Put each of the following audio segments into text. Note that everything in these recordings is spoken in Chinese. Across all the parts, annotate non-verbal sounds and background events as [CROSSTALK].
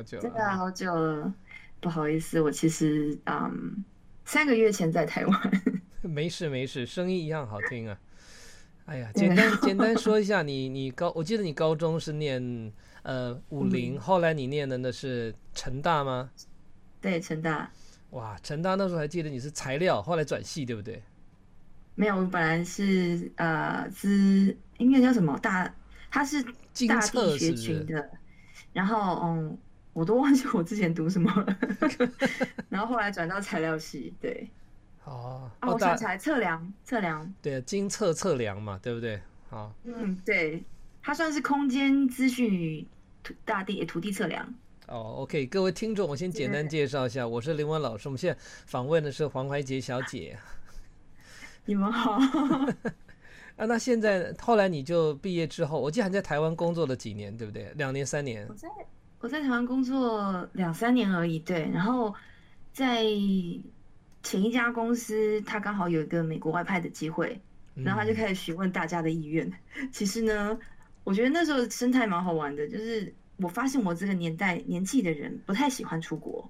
好久了，真的好久了，不好意思，我其实嗯三个月前在台湾。没 [LAUGHS] 事没事，声音一样好听啊。哎呀，简单简单说一下，你你高，我记得你高中是念呃武林，后来你念的那是成大吗？对，成大。哇，成大那时候还记得你是材料，后来转系对不对？没有，我本来是呃资，应该叫什么大，他是大地学群的。然后嗯，我都忘记我之前读什么了。[LAUGHS] 然后后来转到材料系，对。哦，我想起来，测量测量，对，精测测量嘛，对不对？好，嗯，对，它算是空间资讯与土大地土地测量。哦，OK，各位听众，我先简单介绍一下，我是林文老师，我们现在访问的是黄怀杰小姐。[LAUGHS] 你们好。[LAUGHS] 啊，那现在后来你就毕业之后，我记得还在台湾工作了几年，对不对？两年三年。我在我在台湾工作两三年而已，对，然后在。前一家公司，他刚好有一个美国外派的机会，然后他就开始询问大家的意愿。其实呢，我觉得那时候生态蛮好玩的，就是我发现我这个年代年纪的人不太喜欢出国，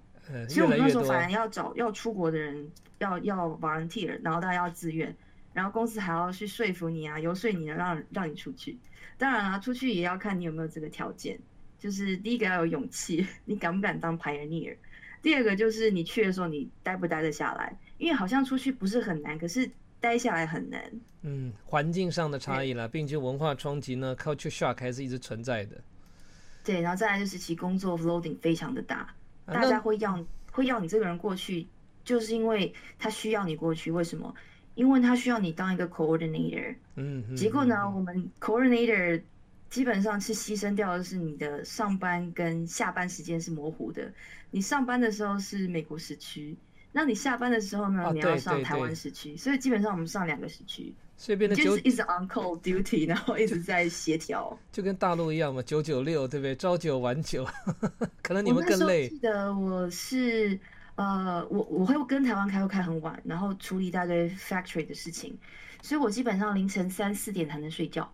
所以我们那时候反而要找要出国的人，要要 volunteer，然后大家要自愿，然后公司还要去说服你啊，游说你，让让你出去。当然了，出去也要看你有没有这个条件，就是第一个要有勇气，你敢不敢当 pioneer。第二个就是你去的时候，你待不待得下来？因为好像出去不是很难，可是待下来很难。嗯，环境上的差异啦，并且文化冲击呢，culture shock 还是一直存在的。对，然后再来就是其工作 loading 非常的大，大家会要会要你这个人过去，就是因为他需要你过去。为什么？因为他需要你当一个 coordinator。嗯。结果呢，我们 coordinator。基本上是牺牲掉的是你的上班跟下班时间是模糊的。你上班的时候是美国时区，那你下班的时候呢，你要上台湾时区，所以基本上我们上两个时区，所以变得就是一直 on call duty，然后一直在协调，就跟大陆一样嘛，九九六对不对？朝九晚九，[LAUGHS] 可能你们更累。记得我是呃，我我会跟台湾开会开很晚，然后处理一大堆 factory 的事情，所以我基本上凌晨三四点才能睡觉。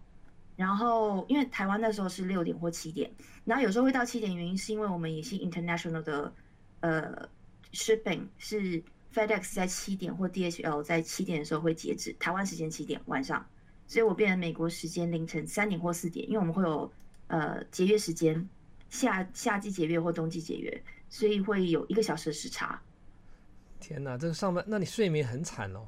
然后，因为台湾那时候是六点或七点，然后有时候会到七点，原因是因为我们也是 international 的，呃，shipping 是 FedEx 在七点或 DHL 在七点的时候会截止，台湾时间七点晚上，所以我变成美国时间凌晨三点或四点，因为我们会有呃节约时间，夏夏季节约或冬季节约，所以会有一个小时的时差。天哪，这个上班，那你睡眠很惨哦。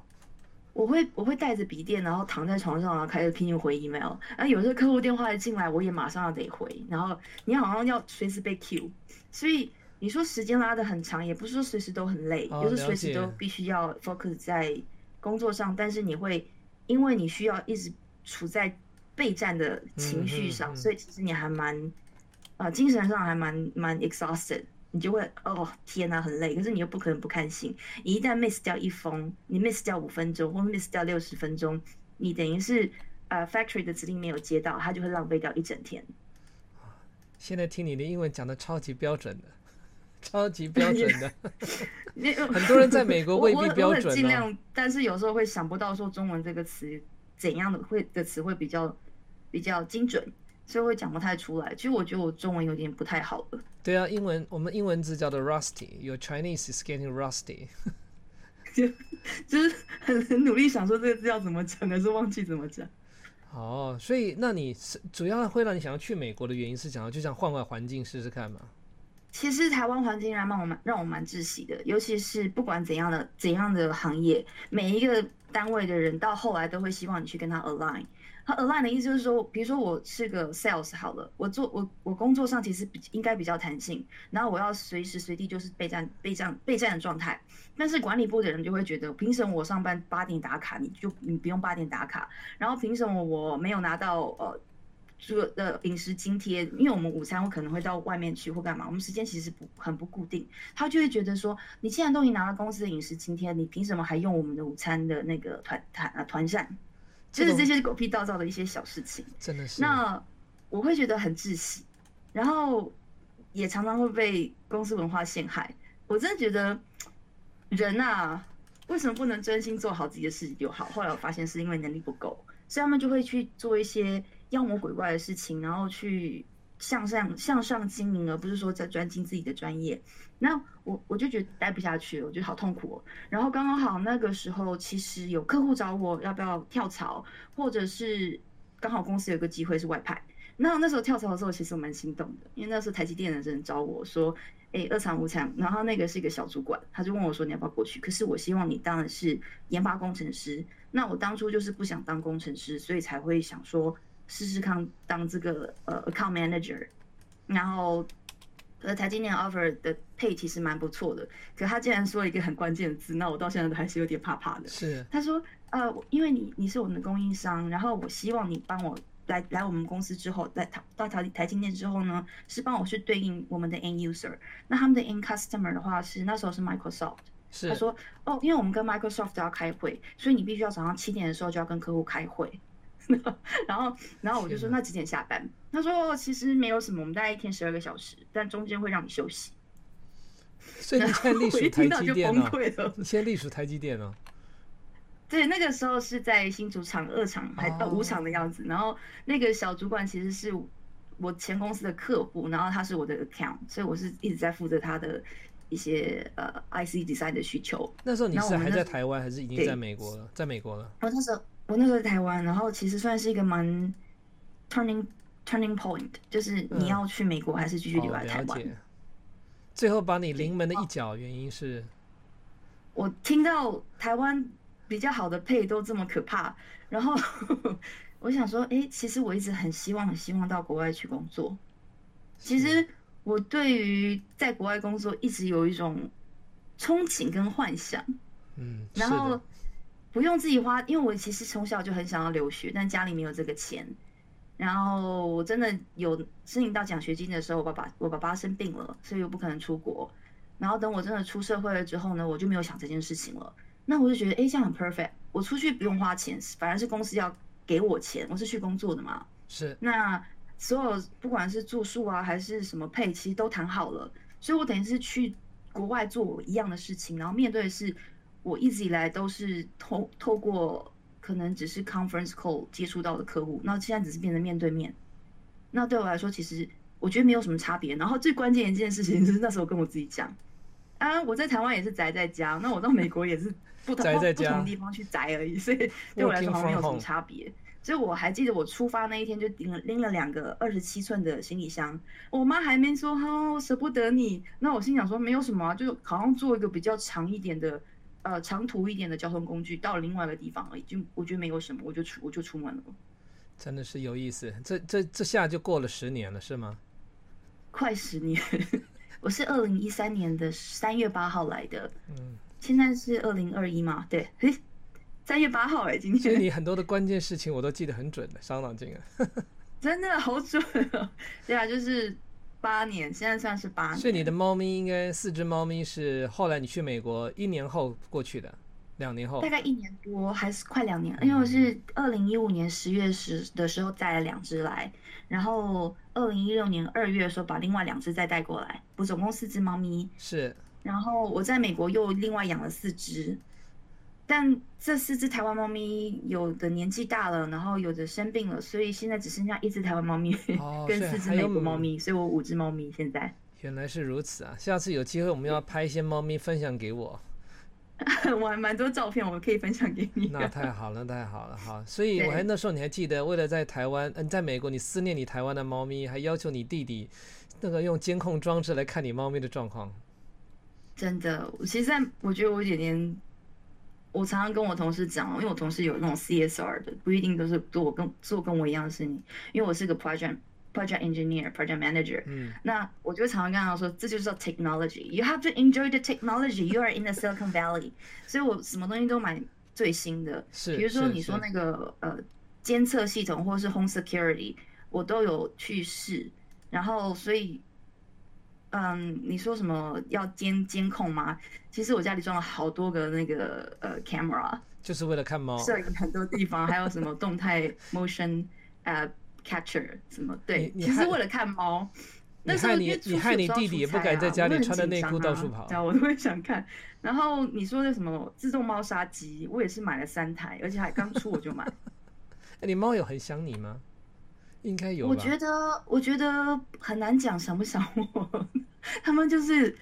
我会我会带着笔电，然后躺在床上，然后开始拼命回 email。然后有时候客户电话一进来，我也马上要得回。然后你好像要随时被 Q，所以你说时间拉的很长，也不是说随时都很累，就是随时都必须要 focus 在工作上。但是你会因为你需要一直处在备战的情绪上，所以其实你还蛮啊精神上还蛮蛮 exhausted。你就会哦天哪，很累，可是你又不可能不看信。你一旦 miss 掉一封，你 miss 掉五分钟或 miss 掉六十分钟，你等于是呃 factory 的指令没有接到，它就会浪费掉一整天。现在听你的英文讲的超级标准的，超级 [LAUGHS] 标准的。[LAUGHS] 很多人在美国未必标准。尽量，但是有时候会想不到说中文这个词怎样的会的词会比较比较精准。所以会讲不太出来。其实我觉得我中文有点不太好了。对啊，英文我们英文字叫做 rusty，your Chinese is getting rusty。就就是很很努力想说这个字要怎么讲，但是忘记怎么讲。哦，所以那你是主要会让你想要去美国的原因是想要就想换换环境试试看嘛？其实台湾环境让我蛮让我蛮窒息的，尤其是不管怎样的怎样的行业，每一个单位的人到后来都会希望你去跟他 align。他 align 的意思就是说，比如说我是个 sales 好了，我做我我工作上其实比应该比较弹性，然后我要随时随地就是备战备战备战的状态。但是管理部的人就会觉得，凭什么我上班八点打卡，你就你不用八点打卡？然后凭什么我没有拿到呃这的饮食津贴？因为我们午餐我可能会到外面去或干嘛，我们时间其实不很不固定。他就会觉得说，你既然都已经拿了公司的饮食津贴，你凭什么还用我们的午餐的那个团团啊团膳？就是这些狗屁倒灶的一些小事情，真的是。那我会觉得很窒息，然后也常常会被公司文化陷害。我真的觉得人啊，为什么不能专心做好自己的事情就好？后来我发现是因为能力不够，所以他们就会去做一些妖魔鬼怪的事情，然后去向上向上经营，而不是说在专精自己的专业。那我我就觉得待不下去，我觉得好痛苦哦。然后刚刚好那个时候，其实有客户找我要不要跳槽，或者是刚好公司有个机会是外派。那那时候跳槽的时候，其实我蛮心动的，因为那时候台积电的人找我说：“哎，二厂五厂。”然后那个是一个小主管，他就问我说：“你要不要过去？”可是我希望你当的是研发工程师。那我当初就是不想当工程师，所以才会想说试试看当这个呃 account manager。然后呃台积电 offer 的 pay 其实蛮不错的，可他竟然说了一个很关键的字，那我到现在都还是有点怕怕的。是他说：“呃，因为你你是我们的供应商，然后我希望你帮我。”来来我们公司之后，来台到台台积电之后呢，是帮我去对应我们的 end user。那他们的 end customer 的话是那时候是 Microsoft。是他说哦，因为我们跟 Microsoft 要开会，所以你必须要早上七点的时候就要跟客户开会。[LAUGHS] 然后然后我就说那几点下班？他说其实没有什么，我们大概一天十二个小时，但中间会让你休息。[LAUGHS] 所以你现在隶属台积电哦？你现在隶属台积电呢？对，那个时候是在新主场二厂还到五厂的样子，然后那个小主管其实是我前公司的客户，然后他是我的 account，所以我是一直在负责他的一些呃 IC design 的需求。那时候你是还在台湾，还是已经在美国了？在美国了。我那时候我那时候在台湾，然后其实算是一个蛮 turning turning point，就是你要去美国还是继续留在台湾？最后把你临门的一脚，原因是，我听到台湾。比较好的配都这么可怕，然后 [LAUGHS] 我想说，哎，其实我一直很希望、很希望到国外去工作。其实我对于在国外工作一直有一种憧憬跟幻想。嗯，然后不用自己花，因为我其实从小就很想要留学，但家里没有这个钱。然后我真的有申请到奖学金的时候，我爸爸我爸爸生病了，所以我不可能出国。然后等我真的出社会了之后呢，我就没有想这件事情了。那我就觉得，哎，这样很 perfect。我出去不用花钱，反而是公司要给我钱。我是去工作的嘛。是。那所有不管是住宿啊，还是什么配，其实都谈好了。所以我等于是去国外做一样的事情，然后面对的是我一直以来都是透透过可能只是 conference call 接触到的客户，那现在只是变成面对面。那对我来说，其实我觉得没有什么差别。然后最关键一件事情就是那时候跟我自己讲，啊，我在台湾也是宅在家，那我到美国也是。不同不同地方去宅而已，所以 [LAUGHS] 对我来说好像没有什么差别。所以我还记得我出发那一天就拎了拎了两个二十七寸的行李箱，我妈还没说哦舍不得你。那我心想说没有什么，就好像做一个比较长一点的呃长途一点的交通工具到另外一个地方而已，就我觉得没有什么，我就出我就出门了。真的是有意思，这这这下就过了十年了是吗？快十年，[LAUGHS] 我是二零一三年的三月八号来的。嗯。现在是二零二一嘛？对，三月八号哎，今天。所以你很多的关键事情我都记得很准的，伤脑筋啊。[LAUGHS] 真的好准哦！对啊，就是八年，现在算是八年。所以你的猫咪应该四只猫咪是后来你去美国一年后过去的，两年后。大概一年多还是快两年，因为我是二零一五年十月时的时候带了两只来，然后二零一六年二月的时候把另外两只再带过来，我总共四只猫咪。是。然后我在美国又另外养了四只，但这四只台湾猫咪有的年纪大了，然后有的生病了，所以现在只剩下一只台湾猫咪 [LAUGHS] 跟四只美国猫咪，所以我五只猫咪现在。原来是如此啊！下次有机会我们要拍一些猫咪分享给我。[LAUGHS] 我还蛮多照片，我可以分享给你。那太好了，太好了，好。所以我还那时候你还记得，为了在台湾，嗯，在美国你思念你台湾的猫咪，还要求你弟弟那个用监控装置来看你猫咪的状况。真的，其实在我觉得我有点，我常常跟我同事讲，因为我同事有那种 CSR 的，不一定都是做我跟做跟我一样的事情，因为我是个 project project engineer project manager，嗯，那我就常常跟他说，这就是 technology，you have to enjoy the technology，you are in the Silicon Valley，所以我什么东西都买最新的，是，比如说你说那个呃监测系统或是 home security，我都有去试，然后所以。嗯，你说什么要监监控吗？其实我家里装了好多个那个呃 camera，就是为了看猫，摄影很多地方，还有什么动态 motion 呃 capture 什么？对，其实为了看猫。那时候你你害你弟弟也不敢在家里穿着内裤到处跑，我都会想看。然后你说的什么自动猫砂机，我也是买了三台，而且还刚出我就买。[LAUGHS] 哎，你猫有很想你吗？应该有。我觉得，我觉得很难讲想不想我，[LAUGHS] 他们就是。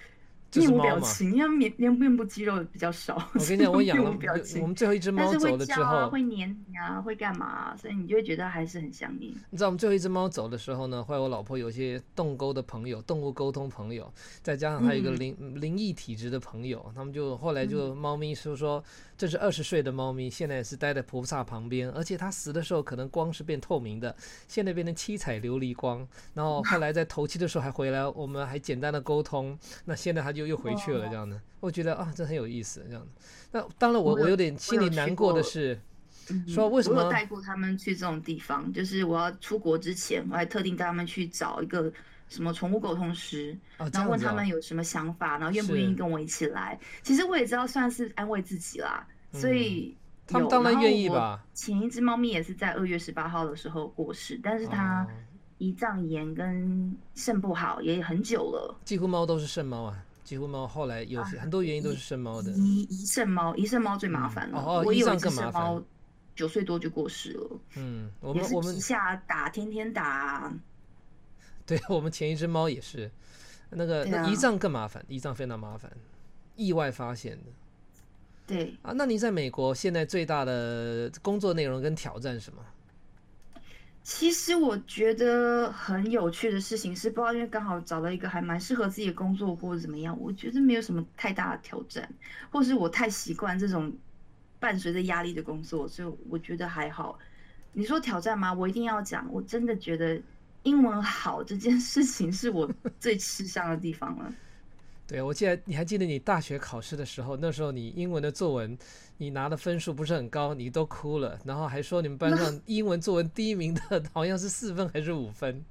面无表情，因为面连面部肌肉比较少。我跟你讲，我养了我们最后一只猫走了之后，会黏你啊，会干嘛？所以你就会觉得还是很想你。你知道我们最后一只猫走的时候呢，后来我老婆有些动沟的朋友，动物沟通朋友，再加上还有一个灵灵异体质的朋友，他们就后来就猫咪说说。这是二十岁的猫咪，现在是待在菩萨旁边，而且它死的时候可能光是变透明的，现在变成七彩琉璃光。然后后来在头七的时候还回来，我们还简单的沟通。那现在它就又回去了，这样的，我觉得啊，这很有意思，这样的。那当然，我我有点心里难过的是，说为什么？我有带过他们去这种地方，就是我要出国之前，我还特定带他们去找一个。什么宠物沟通师，然后问他们有什么想法，然后愿不愿意跟我一起来。其实我也知道，算是安慰自己啦。所以他们当然愿意吧。前一只猫咪也是在二月十八号的时候过世，但是它胰脏炎跟肾不好也很久了。几乎猫都是肾猫啊，几乎猫后来有很多原因都是肾猫的。胰胰肾猫，胰肾猫最麻烦了。哦哦，胰脏更麻烦。九岁多就过世了。嗯，我们我们皮下打，天天打。对 [LAUGHS] 我们前一只猫也是，那个那胰脏更麻烦，胰脏非常麻烦，意外发现的。对啊，那你在美国现在最大的工作内容跟挑战什么？其实我觉得很有趣的事情是，不知道因为刚好找到一个还蛮适合自己的工作或者怎么样，我觉得没有什么太大的挑战，或是我太习惯这种伴随着压力的工作，所以我觉得还好。你说挑战吗？我一定要讲，我真的觉得。英文好这件事情是我 [LAUGHS] 最吃香的地方了。对，我记得你还记得你大学考试的时候，那时候你英文的作文你拿的分数不是很高，你都哭了，然后还说你们班 [LAUGHS] 上英文作文第一名的好像是四分还是五分。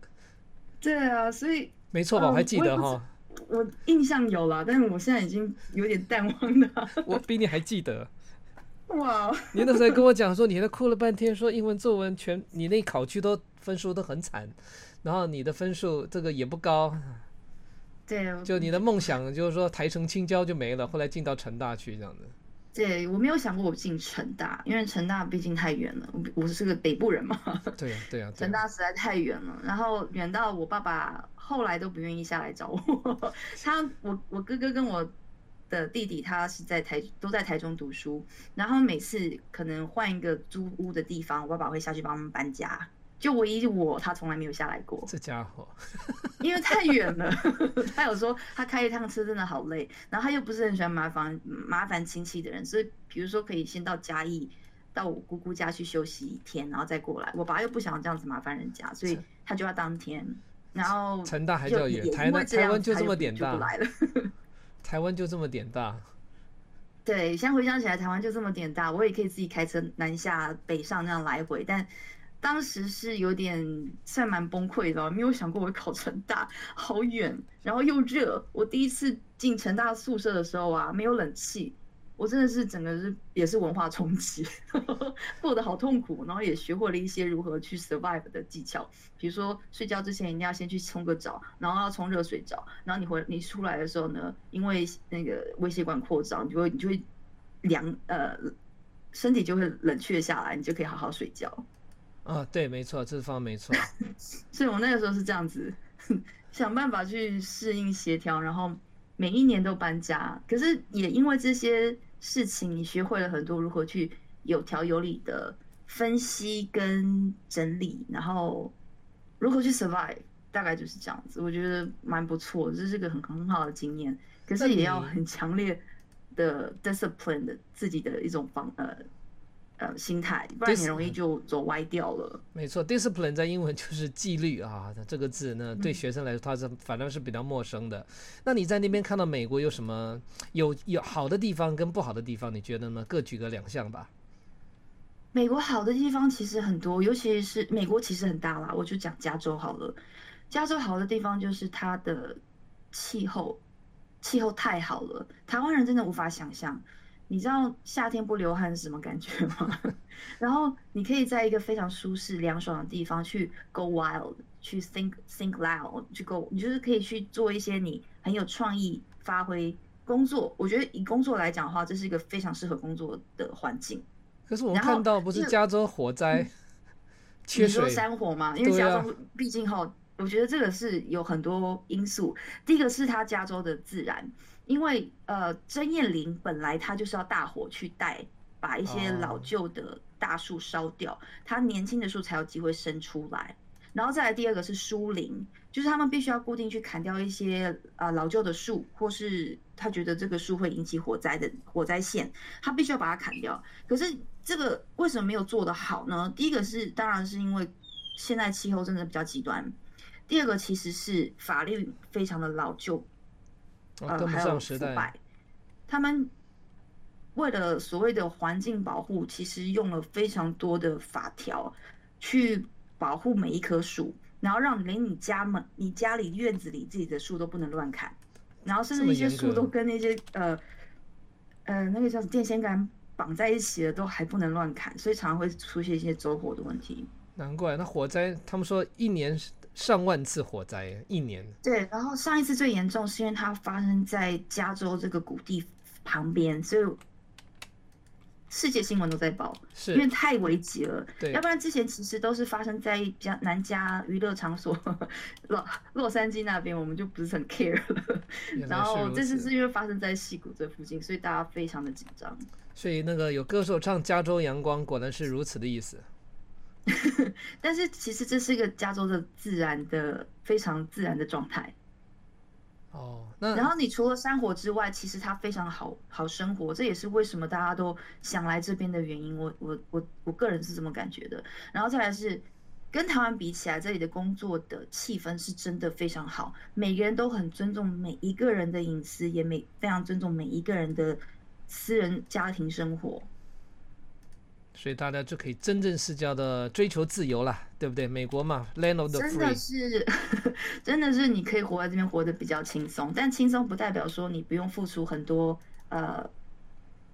对啊，所以没错吧？我还记得哈。我印象有了，但是我现在已经有点淡忘了。我比你还记得。哇！你那时候跟我讲说，你那哭了半天，说英文作文全你那考区都分数都很惨。然后你的分数这个也不高，对，就你的梦想就是说台城青椒就没了，后来进到成大去这样子。对我没有想过我进成大，因为成大毕竟太远了，我我是个北部人嘛。对呀对呀，成大实在太远了，然后远到我爸爸后来都不愿意下来找我。他我我哥哥跟我的弟弟他是在台都在台中读书，然后每次可能换一个租屋的地方，我爸爸会下去帮他们搬家。就唯一我，他从来没有下来过。这家伙，[LAUGHS] 因为太远了。[LAUGHS] 他有说他开一趟车真的好累，然后他又不是很喜欢麻烦麻烦亲戚的人，所以比如说可以先到嘉义，到我姑姑家去休息一天，然后再过来。我爸又不想这样子麻烦人家，所以他就要当天。然后成大还叫远，台湾台湾就这么点大来了，台湾就这么点大。[LAUGHS] 对，现在回想起来，台湾就这么点大，我也可以自己开车南下北上那样来回，但。当时是有点算蛮崩溃的，没有想过我考成大，好远，然后又热。我第一次进成大宿舍的时候啊，没有冷气，我真的是整个是也是文化冲击，[LAUGHS] 过得好痛苦。然后也学会了一些如何去 survive 的技巧，比如说睡觉之前一定要先去冲个澡，然后要冲热水澡，然后你回你出来的时候呢，因为那个微血管扩张，就会你就会凉呃，身体就会冷却下来，你就可以好好睡觉。啊，对，没错，这方没错。[LAUGHS] 所以我那个时候是这样子，[LAUGHS] 想办法去适应协调，然后每一年都搬家。可是也因为这些事情，你学会了很多如何去有条有理的分析跟整理，然后如何去 survive，大概就是这样子。我觉得蛮不错，这是个很很好的经验。可是也要很强烈的 discipline 的自己的一种方呃。呃，心态，不然很容易就走歪掉了。没错，discipline 在英文就是纪律啊，这个字呢，对学生来说，它是反正是比较陌生的。那你在那边看到美国有什么有有好的地方跟不好的地方？你觉得呢？各举个两项吧。美国好的地方其实很多，尤其是美国其实很大啦，我就讲加州好了。加州好的地方就是它的气候，气候太好了，台湾人真的无法想象。你知道夏天不流汗是什么感觉吗？[LAUGHS] 然后你可以在一个非常舒适、凉爽的地方去 go wild，去 think think loud，去 go，你就是可以去做一些你很有创意发挥工作。我觉得以工作来讲的话，这是一个非常适合工作的环境。可是我们看到不是加州火灾，缺说水，山火嘛，因为加州毕竟哈，我觉得这个是有很多因素。第一个是它加州的自然，因为呃，针叶林本来它就是要大火去带，把一些老哦旧的大树烧掉，它年轻的树才有机会生出来。然后再来第二个是疏林，就是他们必须要固定去砍掉一些啊、呃老旧的树，或是他觉得这个树会引起火灾的火灾线，他必须要把它砍掉。可是这个为什么没有做得好呢？第一个是当然是因为现在气候真的比较极端，第二个其实是法律非常的老旧，呃，哦还有。腐败。他们为了所谓的环境保护，其实用了非常多的法条去保护每一棵树，然后让连你家门、你家里院子里自己的树都不能乱砍，然后甚至一些树都跟那些呃呃那个叫电线杆绑在一起了，都还不能乱砍，所以常常会出现一些走火的问题。难怪那火灾，他们说一年上万次火灾，一年。对，然后上一次最严重是因为它发生在加州这个谷地旁边，所以世界新闻都在报，是因为，太危急了。对要不然之前其实都是发生在加南加娱乐场所洛洛杉矶那边，我们就不是很 care 了。然后这次是因为发生在溪谷这附近，所以大家非常的紧张。所以那个有歌手唱《加州阳光》，果然是如此的意思。[LAUGHS] 但是其实这是一个加州的自然的非常自然的状态。哦，那然后你除了山火之外，其实它非常好好生活，这也是为什么大家都想来这边的原因。我我我我个人是这么感觉的。然后再来是跟台湾比起来，这里的工作的气氛是真的非常好，每个人都很尊重每一个人的隐私，也每非常尊重每一个人的私人家庭生活。所以大家就可以真正是叫的追求自由啦，对不对？美国嘛，Land of the 真的。是，[LAUGHS] 真的是你可以活在这边活得比较轻松，但轻松不代表说你不用付出很多呃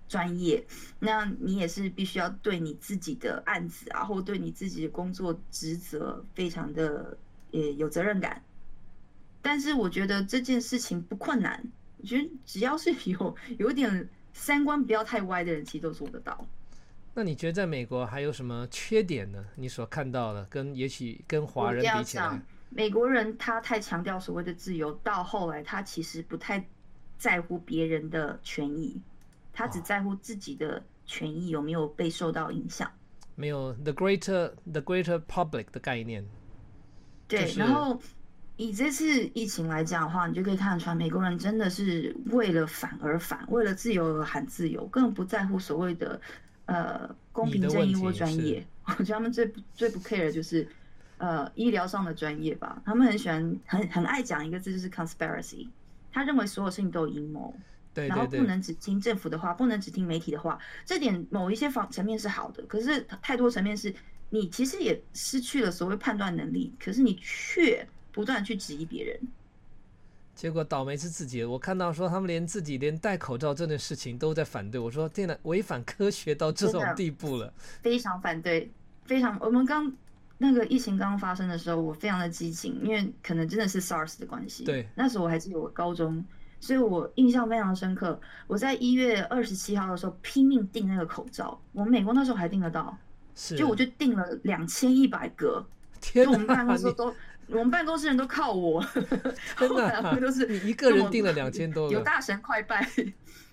专业，那你也是必须要对你自己的案子啊，或对你自己的工作职责非常的呃有责任感。但是我觉得这件事情不困难，我觉得只要是有有点三观不要太歪的人，其实都做得到。那你觉得在美国还有什么缺点呢？你所看到的，跟也许跟华人比起来，，美国人他太强调所谓的自由，到后来他其实不太在乎别人的权益，他只哦在乎自己的权益有没有被受到影响。没有 the greater the greater public 的概念。对，就是然后以这次疫情来讲的话，你就可以看得出来，美国人真的是为了反而反，为了自由而喊自由，根本不在乎所谓的呃公平正义或专业。我觉得他们最不最不 care 的就是呃医疗上的专业吧，他们很喜欢很很爱讲一个字，就是 conspiracy。他认为所有事情都有阴谋，对然后不能只听政府的话，不能只听媒体的话。这点某一些方层面是好的，可是太多层面是你其实也失去了所谓判断能力，可是你却不断去质疑别人。结果倒霉是自己的。我看到说他们连自己连戴口罩这件事情都在反对，我说天哪，违反科学到这种地步了。非常反对，非常。我们刚那个疫情刚刚发生的时候，我非常的激情，因为可能真的是 SARS 的关系。对，那时候我还记得我高中，所以我印象非常深刻。我在一月二十七号的时候拼命订那个口罩，我们美国那时候还订得到，是，就我就订了两千一百个，天就我们办哪，公室都。我们办公室人都靠我，[LAUGHS] 都是你一个人订了两千多，有大神快拜，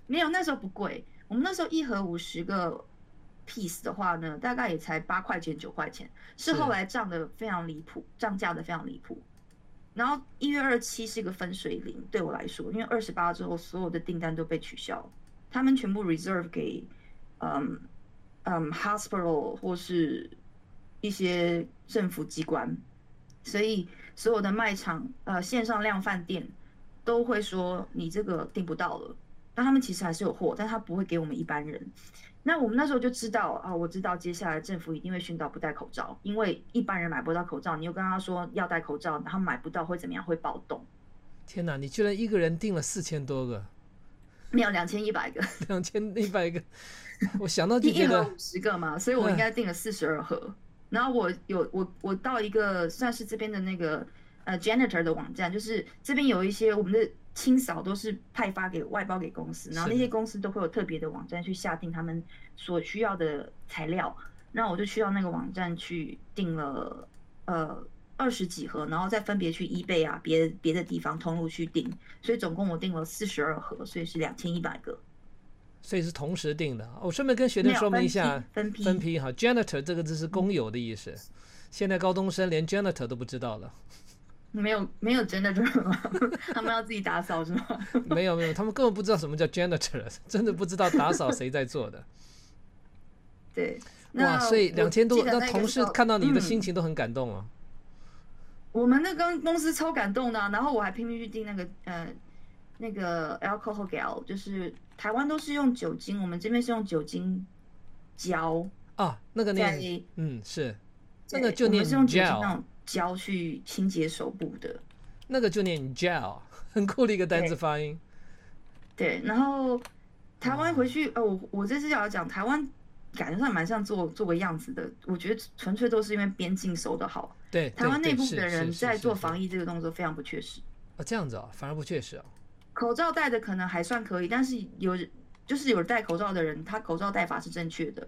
没有那时候不贵，我们那时候一盒五十个 piece 的话呢，大概也才八块钱九块钱，是是后来涨的非常离谱，涨价的非常离谱。然后一月二七是一个分水岭，对我来说，因为二十八之后所有的订单都被取消，他们全部 reserve 给嗯嗯 hospital 或是一些政府机关，所以所有的卖场呃线上量贩店都会说你这个订不到了，但他们其实还是有货，但他不会给我们一般人。那我们那时候就知道啊，我知道接下来政府一定会宣导不戴口罩，因为一般人买不到口罩，你又跟他说要戴口罩，然后买不到会怎么样？会暴动。天哪，你居然一个人订了四千多个，没有两千一百个，两千一百个，我想到一就觉得一盒五十个嘛，所以我应该订了四十二盒。然后我有我我到一个算是这边的那个呃 janitor 的网站，就是这边有一些我们的清扫都是派发给外包给公司，然后那些公司都会有特别的网站去下定他们所需要的材料。那我就去到那个网站去订了呃二十几盒，然后再分别去 eBay 啊别别的地方通路去订，所以总共我订了四十二盒，所以是两千一百个。所以是同时定的。我顺便跟学生说明一下，分批分批哈，janitor 这个字是工友的意思。现在高中生连 janitor 都不知道了。没有没有 janitor 吗？[LAUGHS] 他们要自己打扫是吗？[LAUGHS] 没有没有，他们根本不知道什么叫 janitor，真的不知道打扫谁在做的。[LAUGHS] 对，哇，所以两千多，那同事看到你的心情都很感动啊。我们那跟公司超感动的，然后我还拼命去订那个呃那个 alcohol gel，就是台湾都是用酒精，我们这边是用酒精胶啊，那个念嗯是，那个就念是用酒精那种胶去清洁手部的，那个就念 gel，很酷的一个单字发音。对，然后台湾回去，哦，我我这次要讲台湾。感觉上蛮像做做个样子的，我觉得纯粹都是因为边境守的好。对，台湾内部的人在做防疫这个动作非常不确实。哦，这样子啊，反而不确实啊。口罩戴的可能还算可以，但是有就是有戴口罩的人，他口罩戴法是正确的，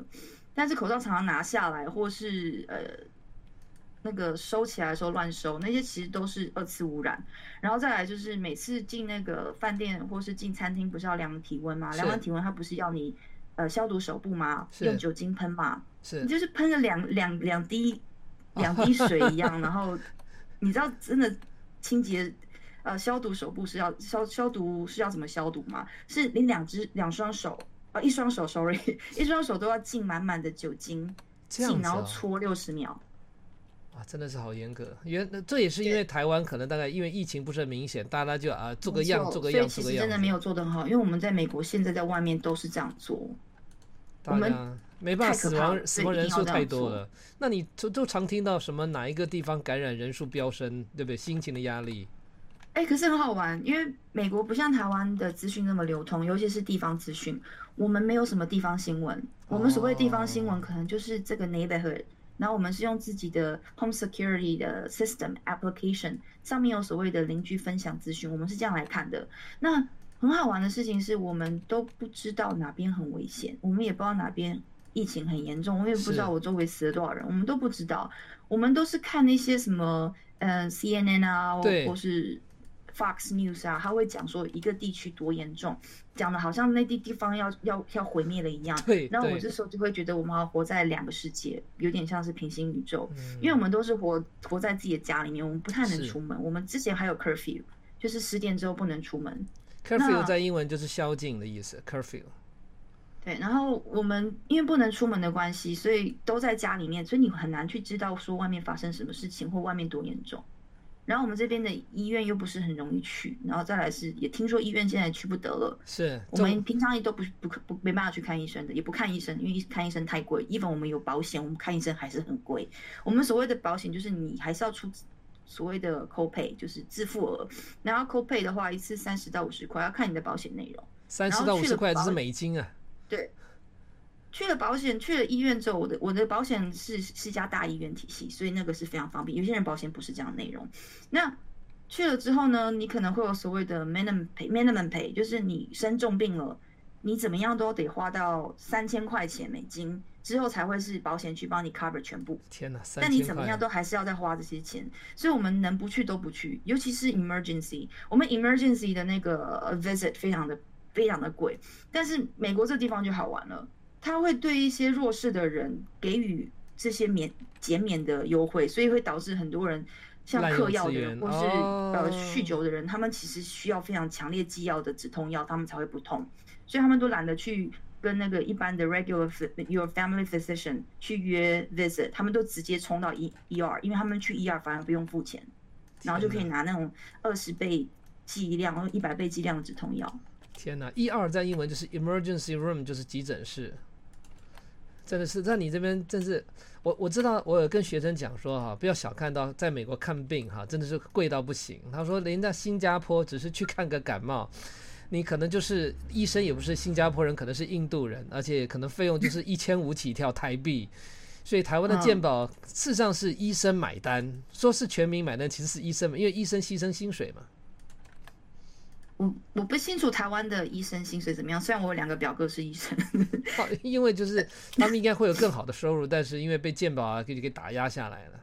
但是口罩常常拿下来，或是呃那个收起来的时候乱收，那些其实都是二次污染。然后再来就是每次进那个饭店或是进餐厅，不是要量体温吗？量完体温，他不是要你。呃，消毒手部吗，用酒精喷吗，是，你就是喷了两两两滴两滴水一样，[LAUGHS] 然后你知道真的清洁呃消毒手部是要消消毒是要怎么消毒吗？是你两只两双手啊，一双手，sorry，[LAUGHS] 一双手都要浸满满的酒精，浸然后搓六十秒。哇，真的是好严格，原这也是因为台湾可能大概因为疫情不是很明显，大家就啊做个样做个样做个样，其实真的没有做得很好，因为我们在美国现在在外面都是这样做，我们没办法，死亡死亡人数太多了。那你就就常听到什么哪一个地方感染人数飙升，对不对？心情的压力。哎，可是很好玩，因为美国不像台湾的资讯那么流通，尤其是地方资讯，我们没有什么地方新闻。我们所谓地方新闻，可能就是这个 neighborhood。然后我们是用自己的 home security 的 system application，上面有所谓的邻居分享资讯，我们是这样来看的。那很好玩的事情是我们都不知道哪边很危险，我们也不知道哪边疫情很严重，我也不知道我周围死了多少人，我们都不知道。我们都是看那些什么，呃，CNN 啊，或是。Fox News 啊，他会讲说一个地区多严重，讲的好像那地地方要要要毁灭了一样。对。然后我这时候就会觉得我们要活在两个世界，有点像是平行宇宙，因为我们都是活活在自己的家里面，我们不太能出门。我们之前还有 curfew，就是十点之后不能出门。curfew 在英文就是宵禁的意思。curfew。对，然后我们因为不能出门的关系，所以都在家里面，所以你很难去知道说外面发生什么事情或外面多严重。然后我们这边的医院又不是很容易去，然后再来是也听说医院现在去不得了。是我们平常也都不不不没办法去看医生的，也不看医生，因为看医生太贵。even 我们有保险，我们看医生还是很贵。我们所谓的保险就是你还是要出所谓的 copay，就是自付额。然后 copay 的话，一次三十到五十块，要看你的保险内容。三十到五十块，这是美金啊。对。去了保险，去了医院之后，我的我的保险是是一家大医院体系，所以那个是非常方便。有些人保险不是这样内容。那去了之后呢，你可能会有所谓的 minimum pay minimum pay，就是你生重病了，你怎么样都得花到三千块钱美金之后才会是保险去帮你 cover 全部。天哪，但你怎么样都还是要再花这些钱，所以我们能不去都不去，尤其是 emergency，我们 emergency 的那个 visit 非常的非常的贵，但是美国这地方就好玩了。他会对一些弱势的人给予这些免减免的优惠，所以会导致很多人像嗑药的人或是呃酗酒的人，他们其实需要非常强烈剂药的止痛药，他们才会不痛，所以他们都懒得去跟那个一般的 regular your family physician 去约 visit，他们都直接冲到 E E R，因为他们去 E R 反而不用付钱，然后就可以拿那种二十倍剂量或一百倍剂量的止痛药。天哪，E R 在英文就是 emergency room，就是急诊室。真的是在你这边，真是我我知道，我有跟学生讲说哈，不要小看到在美国看病哈，真的是贵到不行。他说，连在新加坡只是去看个感冒，你可能就是医生也不是新加坡人，可能是印度人，而且可能费用就是 [LAUGHS] 一千五起跳台币。所以台湾的健保事实上是医生买单，说是全民买单，其实是医生，因为医生牺牲薪水嘛。我我不清楚台湾的医生薪水怎么样，虽然我有两个表哥是医生。[LAUGHS] 因为就是他们应该会有更好的收入，但是因为被健保啊给给打压下来了。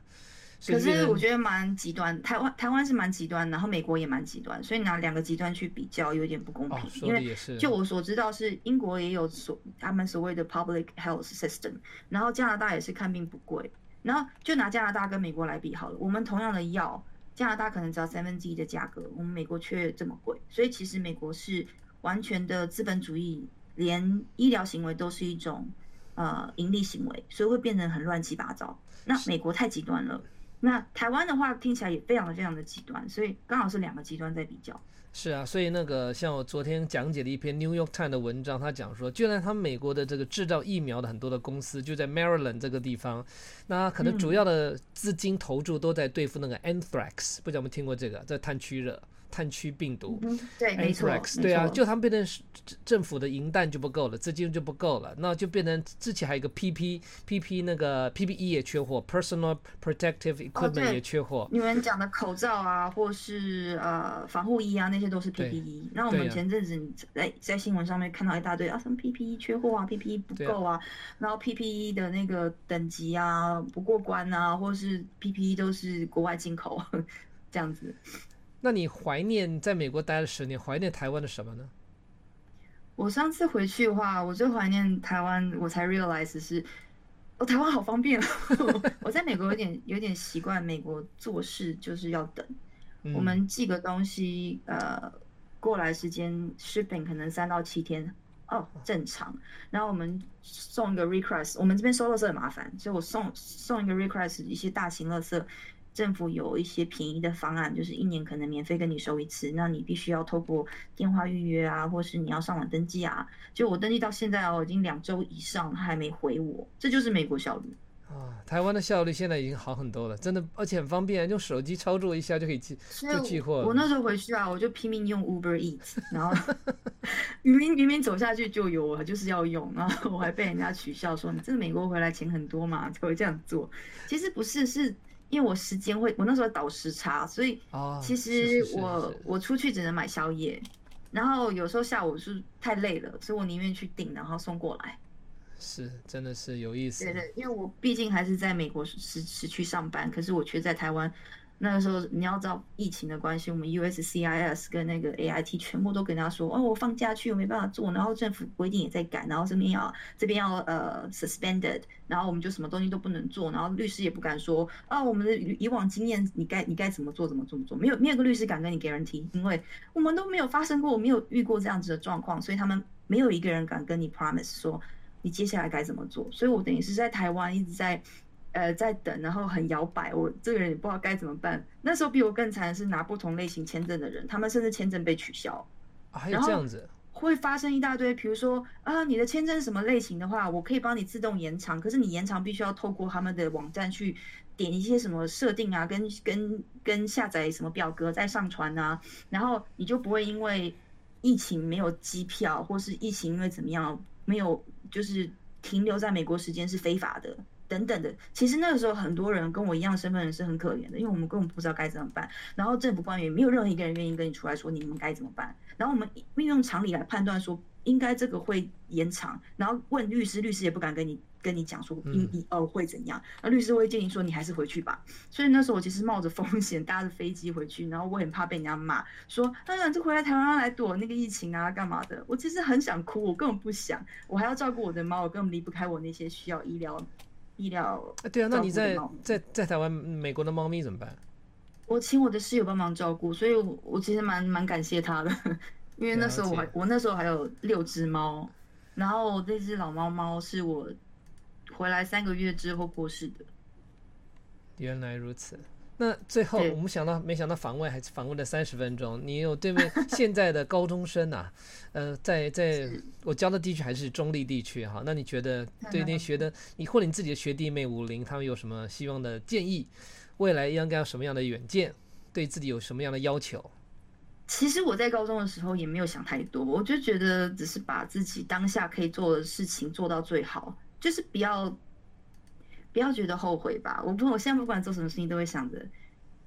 可是我觉得蛮极端，台湾台湾是蛮极端，然后美国也蛮极端，所以拿两个极端去比较有点不公平。因为就我所知道是英国也有所他们所谓的 public health system，然后加拿大也是看病不贵，然后就拿加拿大跟美国来比好了，我们同样的药，加拿大可能只要三分之一的价格，我们美国却这么贵，所以其实美国是完全的资本主义，连医疗行为都是一种呃盈利行为，所以会变得很乱七八糟。那美国太极端了。那台湾的话听起来也非常的非常的极端，所以刚好是两个极端在比较。是啊，所以那个像我昨天讲解的一篇 New York Times 的文章，他讲说，就然他们美国的这个制造疫苗的很多的公司就在 Maryland 这个地方，那可能主要的资金投注都在对付那个 Anthrax，不知道有没有听过这个，在炭疽热。炭疽病毒，对，没错，对啊，就他们变成政府的银弹就不够了，资金就不够了，那就变成之前还有一个 PP，PP 那个 PPE 也缺货，Personal Protective Equipment 也缺货。你们讲的口罩啊，或是呃防护衣啊，那些都是 PPE。那我们前阵子在在新闻上面看到一大堆啊，什么 PPE 缺货啊，PPE 不够啊，然后 PPE 的那个等级啊不过关啊，或是 PPE 都是国外进口 [LAUGHS] 这样子。那你怀念在美国待了十年，怀念台湾的什么呢？我上次回去的话，我最怀念台湾，我才 realize 是，哦，台湾好方便。[LAUGHS] 我在美国有点有点习惯，美国做事就是要等，我们寄个东西，呃，过来时间 shipping 可能三到七天，哦，正常。然后我们送一个 request，我们这边收垃圾很麻烦，所以我送送一个 request，一些大型垃圾。政府有一些便宜的方案，就是一年可能免费跟你收一次，那你必须要透过电话预约啊，或是你要上网登记啊。就我登记到现在哦，已经两周以上，他还没回我，这就是美国效率啊！台湾的效率现在已经好很多了，真的，而且很方便，用手机操作一下就可以寄就寄货。我那时候回去啊，我就拼命用 Uber Eats，然后明明明明走下去就有，我就是要用，然后我还被人家取笑说你这个美国回来钱很多嘛，才会这样做。其实不是，是。因为我时间会，我那时候倒时差，所以其实我我出去只能买宵夜，然后有时候下午是太累了，所以我宁愿去订，然后送过来。是，真的是有意思。对对，因为我毕竟还是在美国时时区上班，可是我却在台湾。那个时候你要知道疫情的关系，我们 USCIS 跟那个 AIT 全部都跟他说，哦，我放假去，我没办法做，然后政府规定也在改，然后这边要这边要呃 suspended，然后我们就什么东西都不能做，然后律师也不敢说，啊，我们的以往经验，你该你该怎么做怎么怎么做，没有没有个律师敢跟你 guarantee，因为我们都没有发生过，我没有遇过这样子的状况，所以他们没有一个人敢跟你 promise 说你接下来该怎么做，所以我等于是在台湾一直在。呃，在等，然后很摇摆，我这个人也不知道该怎么办。那时候比我更惨的是拿不同类型签证的人，他们甚至签证被取消，还有这样子，会发生一大堆。比如说啊，你的签证什么类型的话，我可以帮你自动延长，可是你延长必须要透过他们的网站去点一些什么设定啊，跟跟跟下载什么表格再上传啊，然后你就不会因为疫情没有机票，或是疫情因为怎么样没有，就是停留在美国时间是非法的。等等的，其实那个时候很多人跟我一样身份人是很可怜的，因为我们根本不知道该怎么办。然后政府官员没有任何一个人愿意跟你出来说你们该怎么办。然后我们运用常理来判断说应该这个会延长，然后问律师，律师也不敢跟你跟你讲说应一哦会怎样。那律师会建议说你还是回去吧。所以那时候我其实冒着风险搭着飞机回去，然后我很怕被人家骂说哎呀这回来台湾来躲那个疫情啊干嘛的。我其实很想哭，我根本不想，我还要照顾我的猫，我根本离不开我那些需要医疗。医疗啊，对啊，那你在在在台湾美国的猫咪怎么办？我请我的室友帮忙照顾，所以我我其实蛮蛮感谢他的，[LAUGHS] 因为那时候我还我那时候还有六只猫，然后那只老猫猫是我回来三个月之后过世的。原来如此。那最后我们想到，没想到访问还是访问了三十分钟。你有对面现在的高中生啊，[LAUGHS] 呃，在在我教的地区还是中立地区哈。那你觉得对那学的你或者你自己的学弟妹武林，他们有什么希望的建议？未来应该有什么样的远见？对自己有什么样的要求？其实我在高中的时候也没有想太多，我就觉得只是把自己当下可以做的事情做到最好，就是不要。不要觉得后悔吧，我不，我现在不管做什么事情都会想着，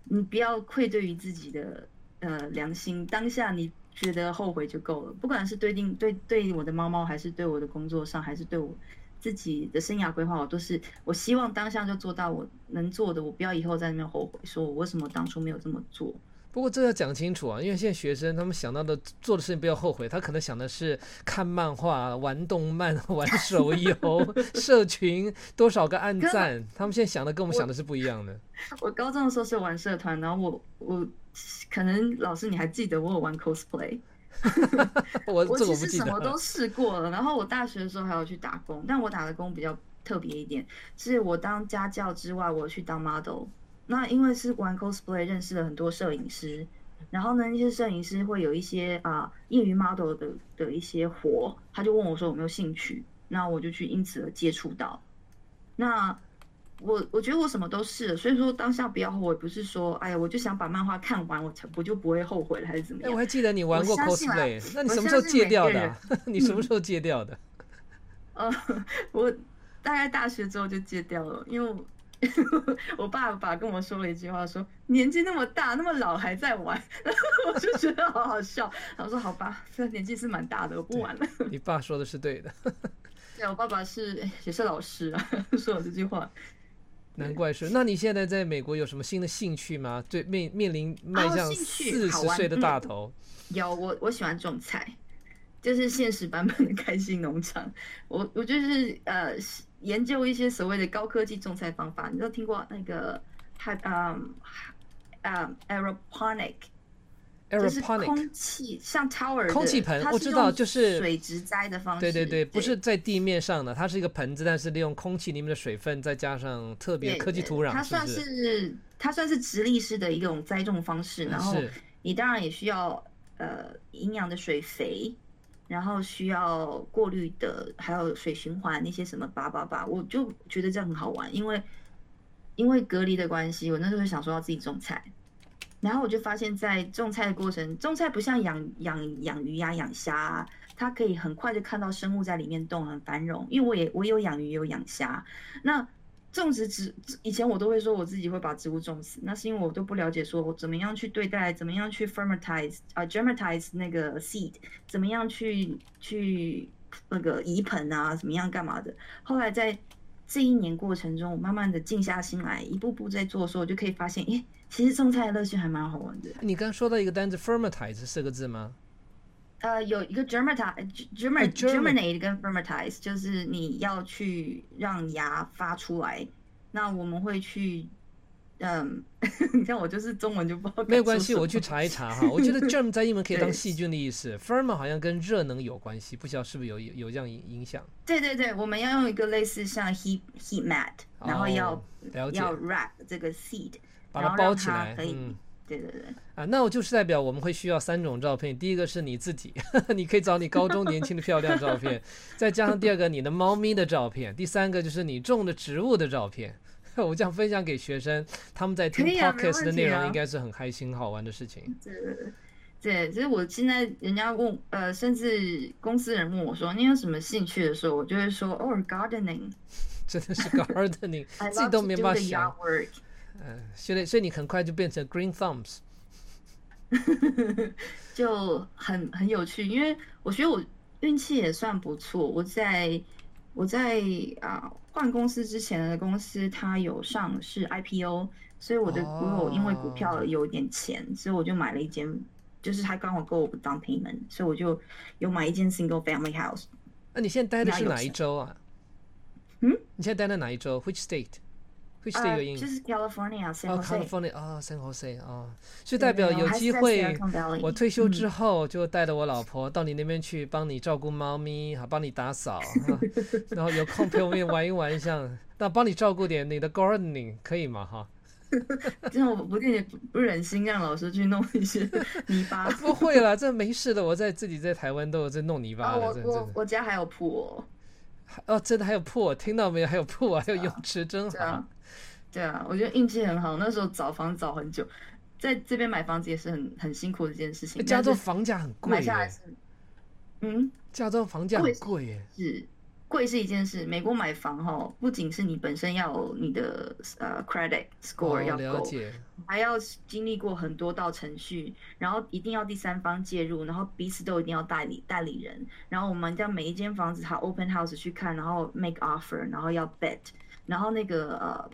你不要愧对于自己的呃良心。当下你觉得后悔就够了。不管是对定对对我的猫猫，还是对我的工作上，还是对我自己的生涯规划，我都是我希望当下就做到我能做的，我不要以后在那边后悔，说我为什么当初没有这么做。不过这要讲清楚啊，因为现在学生他们想到的做的事情不要后悔，他可能想的是看漫画、玩动漫、[LAUGHS] 玩手游、社群多少个暗赞，他们现在想的跟我们想的是不一样的。[LAUGHS] 我高中的时候是玩社团，然后我我可能老师你还记得我有玩 cosplay，[LAUGHS] 我我其实。什么都试过了。然后我大学的时候还有去打工，但我打的工比较特别一点，是我当家教之外，我去当 model。那因为是玩 cosplay 认识了很多摄影师，然后呢，那些摄影师会有一些啊业余 model 的的一些活，他就问我说有没有兴趣，那我就去因此而接触到。那我我觉得我什么都试了，所以说当下不要后悔，不是说哎呀我就想把漫画看完，我才我就不会后悔了，还是怎么样，我？还记得你玩过 cosplay，那 [LAUGHS] 你什么时候戒掉的啊？你什么时候戒掉的？[LAUGHS] 呃，我大概大学之后就戒掉了，因为我 [LAUGHS] 我爸爸跟我说了一句话说年纪那么大那么老还在玩，[LAUGHS] 然后我就觉得好好笑。然后说好吧，这年纪是蛮大的，我不玩了。你爸说的是对的，[LAUGHS] 对，我爸爸是也是老师啊，说了这句话。难怪是。那你现在在美国有什么新的兴趣吗？对，面面临迈向四十岁的大嗯头，有我我喜欢种菜，就是现实版本的开心农场。我我就是呃研究一些所谓的高科技种菜方法。你都听过那个它嗯嗯 aeroponic，就是 aeroponic。空气像 tower 空气盆我知道就是水植栽的方式。对对对，不是在地面上的，它是一个盆子，但是利用空气里面的水分，再加上特别科技土壤，它算是它算是直立式的一种栽种方式，然后是你当然也需要呃营养的水肥，然后需要过滤的，还有水循环那些什么叭叭叭，我就觉得这样很好玩，因为因为隔离的关系，我那时候想说要自己种菜，然后我就发现，在种菜的过程，种菜不像养养养鱼呀、养虾啊，它可以很快就看到生物在里面动，很繁荣。因为我也我有养鱼，有养虾，那。种植植以前我都会说我自己会把植物种死，那是因为我都不了解说我怎么样去对待，怎么样去 fermentize 啊、germatize 那个 seed，怎么样去去那个移盆啊，怎么样干嘛的。后来在这一年过程中，我慢慢的静下心来，一步步在做的时候，我就可以发现，诶，其实种菜的乐趣还蛮好玩的。你刚说到一个单词 fermentize 四个字吗？呃，有一个 germatize、germ 哦 germ- germinate 跟 fermentize，就是你要去让芽发出来。那我们会去，嗯，[LAUGHS] 你看我就是中文就不知道没有关系，我去查一查哈。我觉得 [LAUGHS] germ 在英文可以当细菌的意思，ferment 好像跟热能有关系，不晓得是不是有有这样影影响？对对对，我们要用一个类似像 heat heat mat，然后要、哦，要 wrap 这个 seed，把它包起来，可以，嗯。对对对，啊，那我就是代表我们会需要三种照片，第一个是你自己，[LAUGHS] 你可以找你高中年轻的漂亮照片，再加上第二个你的猫咪的照片，第三个就是你种的植物的照片。[LAUGHS] 我这样分享给学生，他们在听 podcast 的内容，应该是很开心好玩的事情。对对对。对，就是我现在人家问，呃，甚至公司人问我说你有什么兴趣的时候，我就会说哦，gardening，I [LAUGHS] 真的是 gardening，自己都没办法想所以所以你很快就变成 green thumbs。[LAUGHS] 就很很有趣，因为我觉得我运气也算不错。我在我在啊换公司之前的公司，它有上市 IPO，所以我的我有因为股票有点钱，所以我就买了一间，就是它刚好够我 down payment，所以我就有买一间 single family house。那你现在待的是哪一哪有钱州啊？嗯，你现在待在哪一州？Which state？Which state 有呃，英就是 California 哦 Jose，，California 啊，San Jose 啊，就对代表有机会我退休嗯之后就带着我老婆到你那边去帮你照顾猫咪，好帮你打扫，然后有空陪我们也玩一玩，像那帮你照顾点你的 gardening 可以吗？哈，[LAUGHS] 这样我不定不不忍心让老师去弄一些泥巴。[LAUGHS] 不会啦，这没事的，我在自己在台湾都有在弄泥巴我家还有铺哦。哦，真的还有铺，听到没有？还有铺啊，还有泳池，真好对啊。，我觉得运气很好。那时候找房找很久，在这边买房子也是很很辛苦的一件事情。加州房价很贵耶，买下来是，嗯，加州房价很贵贵耶。是，贵是一件事，美国买房哈，不仅是你本身要有你的呃 credit score 要够，还要经历过很多道程序，然后一定要第三方介入，然后彼此都一定要代理代理人，然后我们将每一间房子他 open house 去看，然后 make offer，然后要 bet，然后那个呃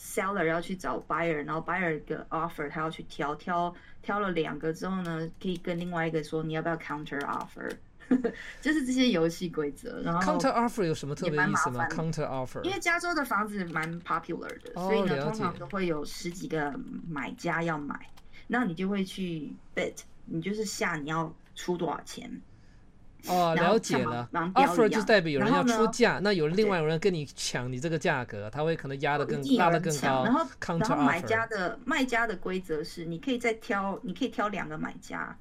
seller 要去找 buyer，然后 buyer 的 offer 他要去挑挑挑了两个之后呢，可以跟另外一个说你要不要 counter offer。[LAUGHS] 就是这些游戏规则，然后 counter offer 有什么特别意思吗？counter offer，因为加州的房子蛮 popular 的，所以呢，通常都会有十几个买家要买，那你就会去 bid，你就是下你要出多少钱。哦，了解了。offer 就代表有人要出价，那有另外有人跟你抢你这个价格，他会可能压得更拉得更高。然后，然后买家的卖家的规则是，你可以再挑，你可以挑两个买家。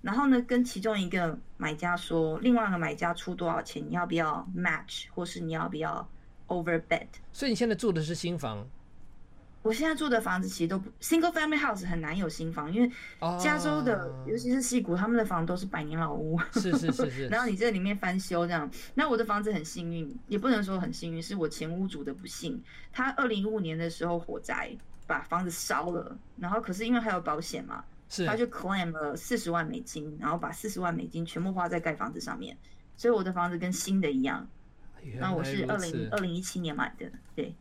然后呢，跟其中一个买家说，另外一个买家出多少钱，你要不要 match，或是你要不要 over bet？所以你现在住的是新房？我现在住的房子其实都不 single family house 很难有新房，因为加州的，尤其是西谷，他们的房都是百年老屋。是是是是。[LAUGHS] 然后你这里面翻修这样，那我的房子很幸运，也不能说很幸运，是我前屋主的不幸。他二零一五年的时候火灾把房子烧了，然后可是因为还有保险嘛。他就 claim 了四十万美金，然后把四十万美金全部花在盖房子上面，所以我的房子跟新的一样。那我是二零二零一七年买的，对。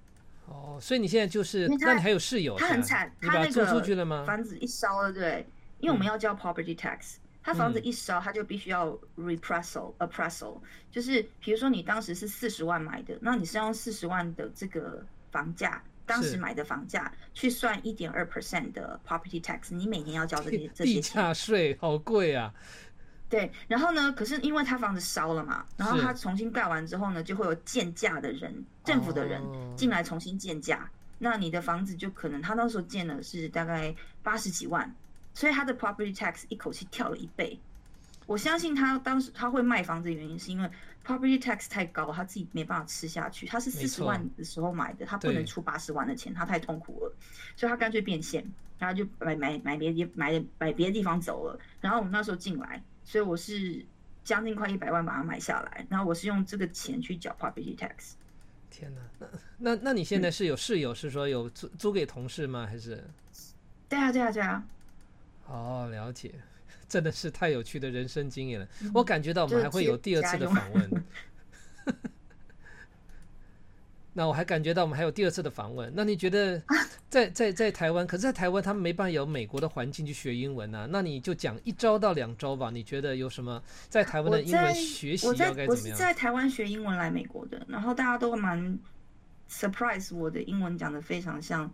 哦，所以你现在就是，那你还有室友？他很惨，他那个房子一烧了，对，因为我们要交 property tax，他房子一烧，他就必须要 repressal，appraisal，就是比如说你当时是四十万买的，那你是用四十万的这个房价。当时买的房价去算一点二 percent 的 property tax，你每年要交这些这些地价税，好贵啊！对，然后呢？可是因为他房子烧了嘛，然后他重新盖完之后呢，就会有建价的人，政府的人进来重新建价，那你的房子就可能他那时候建的是大概八十几万，所以他的 property tax 一口气跳了一倍。我相信他当时他会卖房子的原因是因为。Property tax 太高，他自己没办法吃下去。他是四十万的时候买的，他不能出八十万的钱，他太痛苦了，所以他干脆变现，然后就买买买别地买买别的地方走了。然后我们那时候进来，所以我是将近快一百万把它买下来，然后我是用这个钱去缴 property tax。天哪，那那那你现在是有室友，是说有租租给同事吗？还是？对啊，对啊，对啊。哦，了解。[LAUGHS] 真的是太有趣的人生经验了，我感觉到我们还会有第二次的访问。[LAUGHS] 那我还感觉到我们还有第二次的访问。那你觉得 [LAUGHS] 在在在台湾，可是在台湾他们没办法有美国的环境去学英文呢？那你就讲一招到两招吧。你觉得有什么在台湾的英文学习要该怎么样？我是在台湾学英文来美国的，然后大家都蛮 surprise 我的英文讲的非常像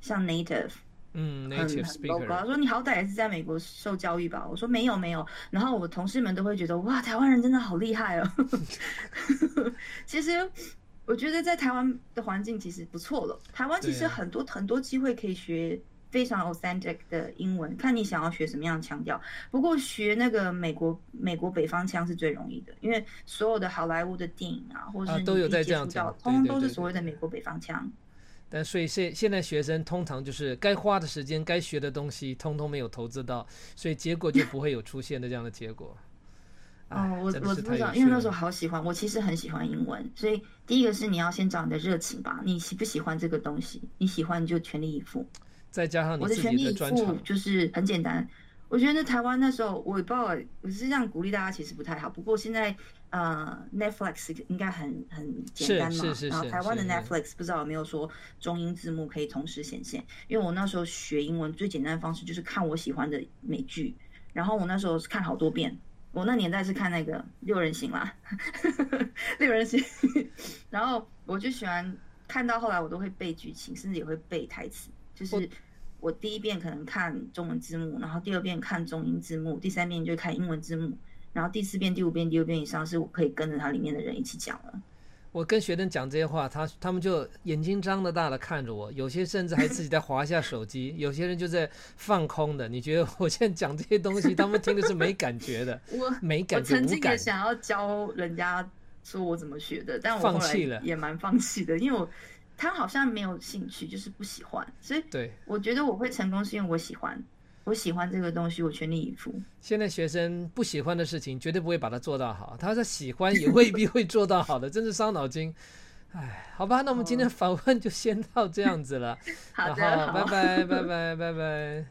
像 native。嗯，很很 local。说你好歹也是在美国受教育吧？我说没有没有。然后我同事们都会觉得哇，台湾人真的好厉害哦。[LAUGHS] 其实我觉得在台湾的环境其实不错了。台湾其实很多很多机会可以学非常 authentic 的英文，看你想要学什么样的腔调。不过学那个美国美国北方腔是最容易的，因为所有的好莱坞的电影啊，或者是都有在这样讲，通通都是所谓的美国北方腔。但所以现现在学生通常就是该花的时间、该学的东西，通通没有投资到，所以结果就不会有出现的这样的结果。哦，我我不知道，因为那时候好喜欢，我其实很喜欢英文，所以第一个是你要先找你的热情吧，你喜不喜欢这个东西？你喜欢就全力以赴。再加上我的全力以赴就是很简单。我觉得台湾那时候我也不知道，我是这样鼓励大家，其实不太好。不过现在。呃，Netflix 应该很很简单嘛。然后台湾的 Netflix 不知道有没有说中英字幕可以同时显现？因为我那时候学英文最简单的方式就是看我喜欢的美剧，然后我那时候是看好多遍。我那年代是看那个六人行啦，[LAUGHS] 六人行。然后我就喜欢看到后来我都会背剧情，甚至也会背台词。就是我第一遍可能看中文字幕，然后第二遍看中英字幕，第三遍就看英文字幕。然后第四遍、第五遍、第六遍以上是我可以跟着它里面的人一起讲了。我跟学生讲这些话，他他们就眼睛张得大的看着我，有些甚至还自己在划下手机，有些人就在放空的。你觉得我现在讲这些东西，他们听的是没感觉的？我没感觉，我曾经也想要教人家说我怎么学的，但我放弃了，也蛮放弃的，因为我他好像没有兴趣，就是不喜欢。所以对，我觉得我会成功是因为我喜欢。我喜欢这个东西，我全力以赴。现在学生不喜欢的事情，绝对不会把它做到好。他说喜欢也未必会做到好的，真是伤脑筋。[LAUGHS] 哎，好吧，那我们今天访问就先到这样子了。好的，拜拜，拜拜，拜拜。